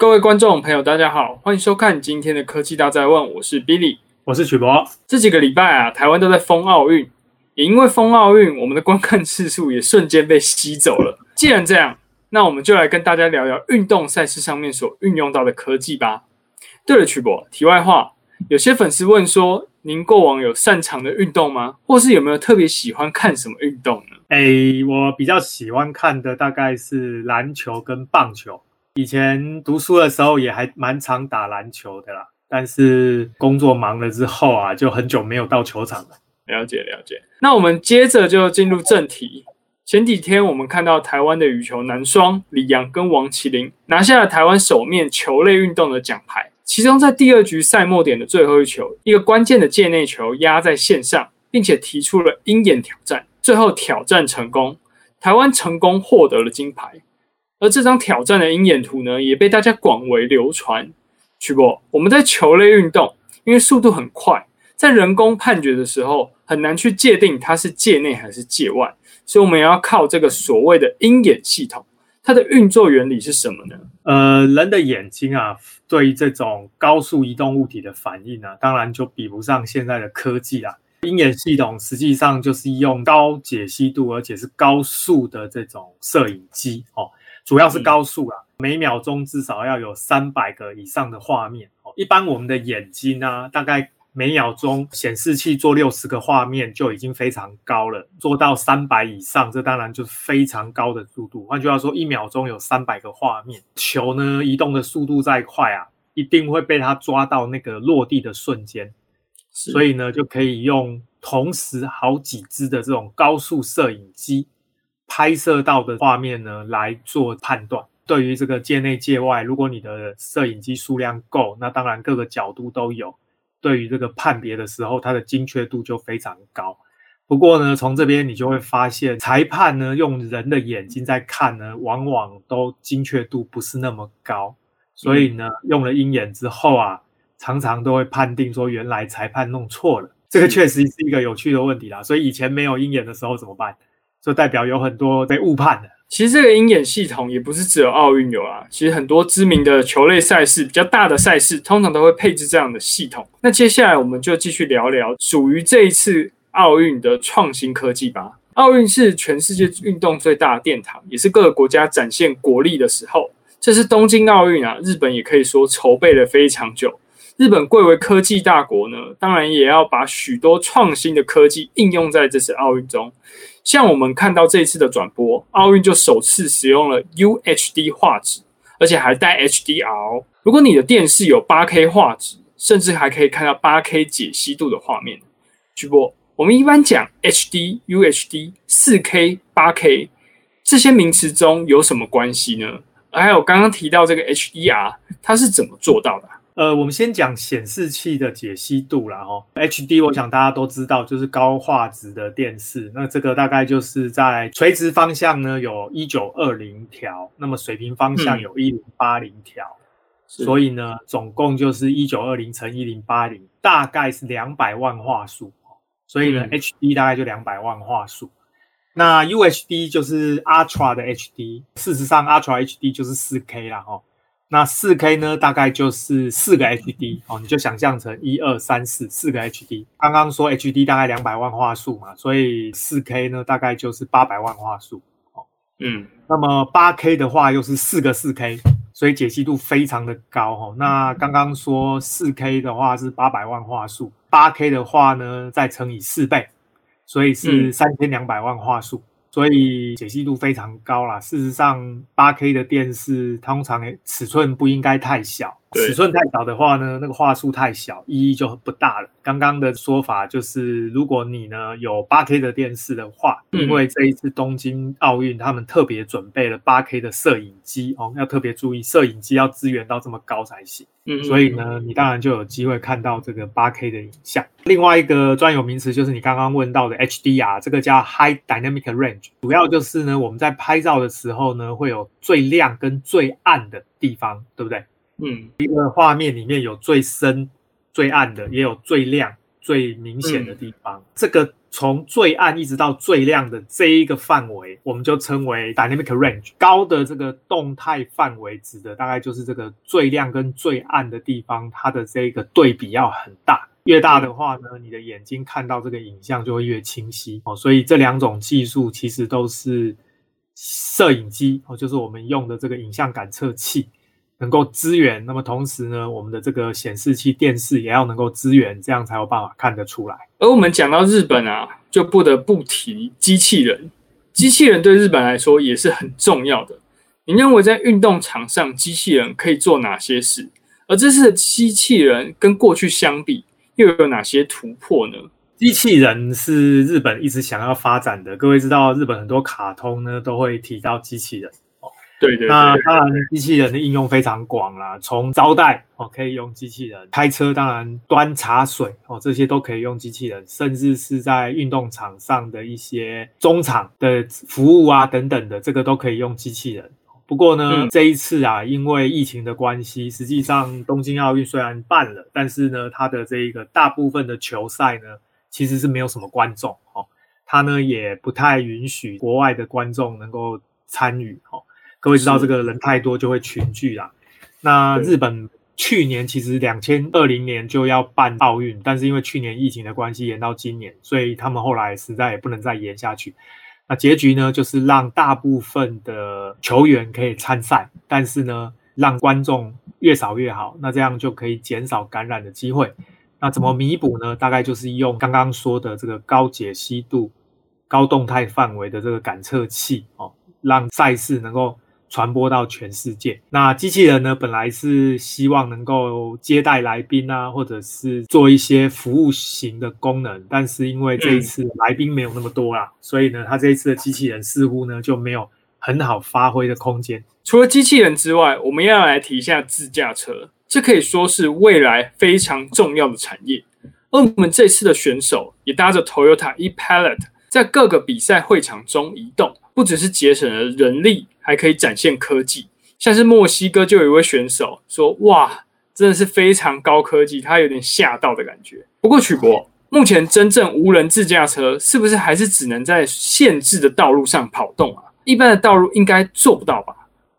各位观众朋友，大家好，欢迎收看今天的科技大在问，我是 Billy，我是曲博。这几个礼拜啊，台湾都在封奥运，也因为封奥运，我们的观看次数也瞬间被吸走了。既然这样，那我们就来跟大家聊聊运动赛事上面所运用到的科技吧。对了，曲博，题外话，有些粉丝问说，您过往有擅长的运动吗？或是有没有特别喜欢看什么运动呢？哎，我比较喜欢看的大概是篮球跟棒球。以前读书的时候也还蛮常打篮球的啦，但是工作忙了之后啊，就很久没有到球场了。了解了解。那我们接着就进入正题。前几天我们看到台湾的羽球男双李阳跟王麒麟拿下了台湾首面球类运动的奖牌。其中在第二局赛末点的最后一球，一个关键的界内球压在线上，并且提出了鹰眼挑战，最后挑战成功，台湾成功获得了金牌。而这张挑战的鹰眼图呢，也被大家广为流传。曲博，我们在球类运动，因为速度很快，在人工判决的时候很难去界定它是界内还是界外，所以我们也要靠这个所谓的鹰眼系统。它的运作原理是什么呢？呃，人的眼睛啊，对于这种高速移动物体的反应啊，当然就比不上现在的科技啦。鹰眼系统实际上就是用高解析度而且是高速的这种摄影机哦，主要是高速啊，每秒钟至少要有三百个以上的画面哦。一般我们的眼睛啊，大概。每秒钟显示器做六十个画面就已经非常高了，做到三百以上，这当然就是非常高的速度。换句话说，一秒钟有三百个画面，球呢移动的速度再快啊，一定会被它抓到那个落地的瞬间。所以呢，就可以用同时好几支的这种高速摄影机拍摄到的画面呢来做判断。对于这个界内界外，如果你的摄影机数量够，那当然各个角度都有。对于这个判别的时候，它的精确度就非常高。不过呢，从这边你就会发现，裁判呢用人的眼睛在看呢，往往都精确度不是那么高。所以呢，用了鹰眼之后啊，常常都会判定说原来裁判弄错了。这个确实是一个有趣的问题啦。所以以前没有鹰眼的时候怎么办？就代表有很多被误判的。其实这个鹰眼系统也不是只有奥运有啊，其实很多知名的球类赛事，比较大的赛事，通常都会配置这样的系统。那接下来我们就继续聊聊属于这一次奥运的创新科技吧。奥运是全世界运动最大的殿堂，也是各个国家展现国力的时候。这是东京奥运啊，日本也可以说筹备了非常久。日本贵为科技大国呢，当然也要把许多创新的科技应用在这次奥运中。像我们看到这一次的转播，奥运就首次使用了 UHD 画质，而且还带 HDR。如果你的电视有 8K 画质，甚至还可以看到 8K 解析度的画面。曲博，我们一般讲 HD、UHD、4K、8K 这些名词中有什么关系呢？还有刚刚提到这个 HDR，它是怎么做到的？呃，我们先讲显示器的解析度啦，哦，HD，我想大家都知道，就是高画质的电视。那这个大概就是在垂直方向呢有一九二零条，那么水平方向有一零八零条，嗯、所以呢，总共就是一九二零乘一零八零，大概是两百万画素。所以呢、嗯、HD 大概就两百万画素。那 UHD 就是 Ultra 的 HD，事实上 Ultra HD 就是四 K 啦，哦。那四 K 呢，大概就是四个 HD 哦，你就想象成一二三四四个 HD。刚刚说 HD 大概两百万画素嘛，所以四 K 呢大概就是八百万画素哦。嗯，那么八 K 的话又是四个四 K，所以解析度非常的高哦。那刚刚说四 K 的话是八百万画素，八 K 的话呢再乘以四倍，所以是三千两百万画素。所以解析度非常高啦。事实上，8K 的电视通常尺寸不应该太小。尺寸太小的话呢，那个画素太小，意义就不大了。刚刚的说法就是，如果你呢有八 K 的电视的话，因为这一次东京奥运，他们特别准备了八 K 的摄影机哦，要特别注意，摄影机要支援到这么高才行。嗯，所以呢，你当然就有机会看到这个八 K 的影像。另外一个专有名词就是你刚刚问到的 HDR，这个叫 High Dynamic Range，主要就是呢我们在拍照的时候呢会有最亮跟最暗的地方，对不对？嗯，一个画面里面有最深、最暗的，也有最亮、最明显的地方。嗯、这个从最暗一直到最亮的这一个范围，我们就称为 dynamic range。高的这个动态范围指的大概就是这个最亮跟最暗的地方，它的这个对比要很大。越大的话呢，你的眼睛看到这个影像就会越清晰哦。所以这两种技术其实都是摄影机哦，就是我们用的这个影像感测器能够支援。那么同时呢，我们的这个显示器、电视也要能够支援，这样才有办法看得出来。而我们讲到日本啊，就不得不提机器人。机器人对日本来说也是很重要的。你认为在运动场上，机器人可以做哪些事？而这次的机器人跟过去相比，又有哪些突破呢？机器人是日本一直想要发展的。各位知道，日本很多卡通呢都会提到机器人哦。对对对。那当然，机器人的应用非常广啦，从招待哦可以用机器人，开车当然端茶水哦这些都可以用机器人，甚至是在运动场上的一些中场的服务啊等等的，这个都可以用机器人。不过呢，嗯、这一次啊，因为疫情的关系，实际上东京奥运虽然办了，但是呢，它的这一个大部分的球赛呢，其实是没有什么观众哦，它呢也不太允许国外的观众能够参与哦。各位知道，这个人太多就会群聚啦。那日本去年其实两千二零年就要办奥运，但是因为去年疫情的关系延到今年，所以他们后来实在也不能再延下去。那结局呢，就是让大部分的球员可以参赛，但是呢，让观众越少越好。那这样就可以减少感染的机会。那怎么弥补呢？大概就是用刚刚说的这个高解析度、高动态范围的这个感测器哦，让赛事能够。传播到全世界。那机器人呢，本来是希望能够接待来宾啊，或者是做一些服务型的功能。但是因为这一次来宾没有那么多啦，所以呢，它这一次的机器人似乎呢就没有很好发挥的空间。除了机器人之外，我们要来提一下自驾车，这可以说是未来非常重要的产业。而我们这次的选手也搭着 Toyota e-Pilot 在各个比赛会场中移动，不只是节省了人力。还可以展现科技，像是墨西哥就有一位选手说：“哇，真的是非常高科技，他有点吓到的感觉。”不过曲博，目前真正无人自驾车是不是还是只能在限制的道路上跑动啊？一般的道路应该做不到吧？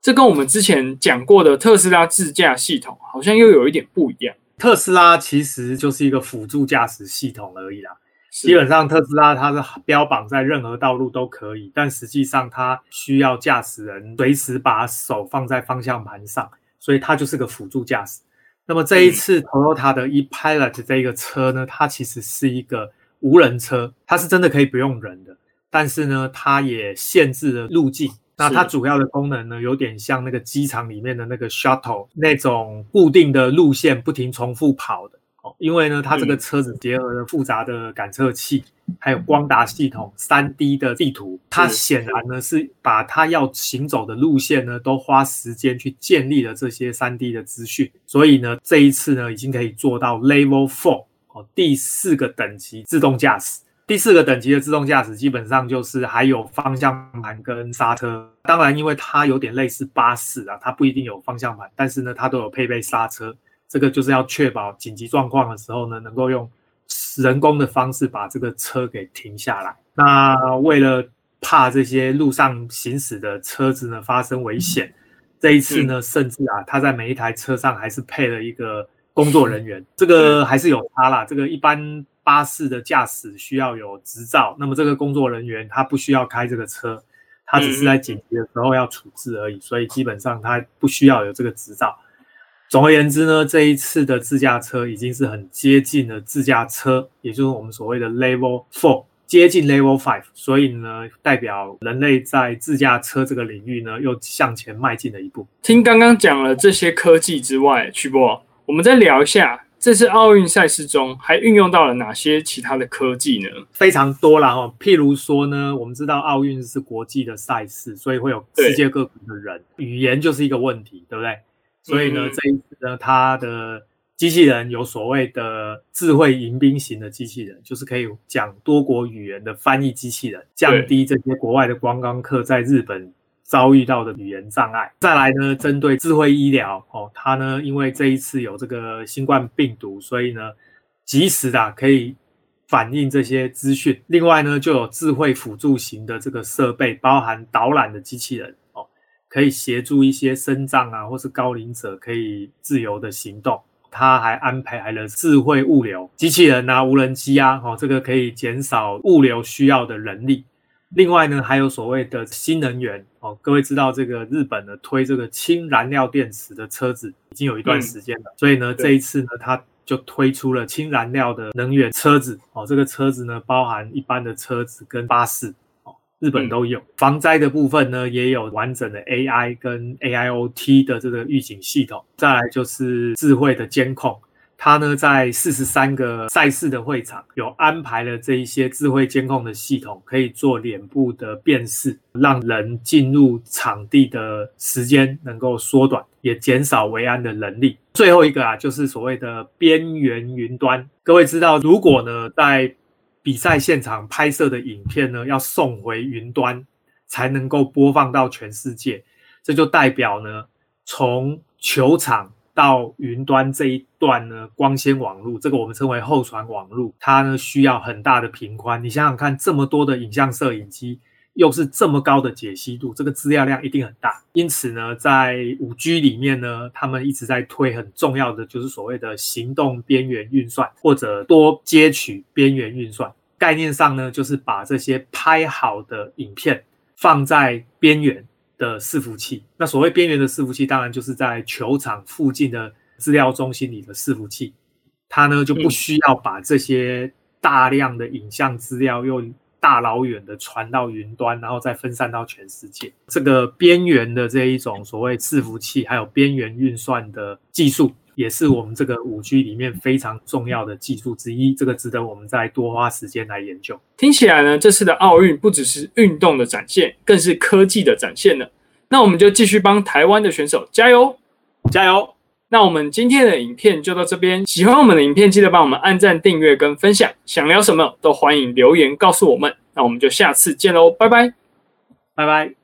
这跟我们之前讲过的特斯拉自驾系统好像又有一点不一样。特斯拉其实就是一个辅助驾驶系统而已啦。基本上特斯拉它是标榜在任何道路都可以，但实际上它需要驾驶人随时把手放在方向盘上，所以它就是个辅助驾驶。那么这一次 Toyota 的 e-Pilot 这个车呢，它其实是一个无人车，它是真的可以不用人的，但是呢，它也限制了路径。那它主要的功能呢，有点像那个机场里面的那个 shuttle 那种固定的路线，不停重复跑的。哦，因为呢，它这个车子结合了复杂的感测器，还有光达系统、三 D 的地图，它显然呢是把它要行走的路线呢都花时间去建立了这些三 D 的资讯，所以呢，这一次呢已经可以做到 Level Four 哦，第四个等级自动驾驶。第四个等级的自动驾驶基本上就是还有方向盘跟刹车，当然因为它有点类似巴士啊，它不一定有方向盘，但是呢它都有配备刹车。这个就是要确保紧急状况的时候呢，能够用人工的方式把这个车给停下来。那为了怕这些路上行驶的车子呢发生危险，这一次呢，甚至啊，他在每一台车上还是配了一个工作人员。这个还是有差啦。这个一般巴士的驾驶需要有执照，那么这个工作人员他不需要开这个车，他只是在紧急的时候要处置而已，所以基本上他不需要有这个执照。总而言之呢，这一次的自驾车已经是很接近了自驾车，也就是我们所谓的 Level Four，接近 Level Five，所以呢，代表人类在自驾车这个领域呢，又向前迈进了一步。听刚刚讲了这些科技之外，曲波，我们再聊一下，这次奥运赛事中还运用到了哪些其他的科技呢？非常多啦哦，譬如说呢，我们知道奥运是国际的赛事，所以会有世界各国的人，语言就是一个问题，对不对？所以呢，这一次呢，它的机器人有所谓的智慧迎宾型的机器人，就是可以讲多国语言的翻译机器人，降低这些国外的观光客在日本遭遇到的语言障碍。再来呢，针对智慧医疗哦，它呢，因为这一次有这个新冠病毒，所以呢，及时的可以反映这些资讯。另外呢，就有智慧辅助型的这个设备，包含导览的机器人哦，可以协助一些身障啊或是高龄者可以自由的行动。它还安排了智慧物流机器人啊、无人机啊，哦，这个可以减少物流需要的人力。另外呢，还有所谓的新能源哦，各位知道这个日本呢推这个氢燃料电池的车子已经有一段时间了，嗯、所以呢，这一次呢，它就推出了氢燃料的能源车子哦，这个车子呢包含一般的车子跟巴士哦，日本都有。嗯、防灾的部分呢，也有完整的 AI 跟 AIoT 的这个预警系统，再来就是智慧的监控。它呢，在四十三个赛事的会场有安排了这一些智慧监控的系统，可以做脸部的辨识，让人进入场地的时间能够缩短，也减少维安的能力。最后一个啊，就是所谓的边缘云端。各位知道，如果呢，在比赛现场拍摄的影片呢，要送回云端才能够播放到全世界，这就代表呢，从球场。到云端这一段呢，光纤网路，这个我们称为后传网路，它呢需要很大的频宽。你想想看，这么多的影像摄影机，又是这么高的解析度，这个资料量一定很大。因此呢，在五 G 里面呢，他们一直在推很重要的，就是所谓的行动边缘运算或者多接取边缘运算。概念上呢，就是把这些拍好的影片放在边缘。的伺服器，那所谓边缘的伺服器，当然就是在球场附近的资料中心里的伺服器，它呢就不需要把这些大量的影像资料又大老远的传到云端，然后再分散到全世界。这个边缘的这一种所谓伺服器，还有边缘运算的技术，也是我们这个五 G 里面非常重要的技术之一。这个值得我们再多花时间来研究。听起来呢，这次的奥运不只是运动的展现，更是科技的展现呢。那我们就继续帮台湾的选手加油，加油！那我们今天的影片就到这边。喜欢我们的影片，记得帮我们按赞、订阅跟分享。想聊什么都欢迎留言告诉我们。那我们就下次见喽，拜拜，拜拜。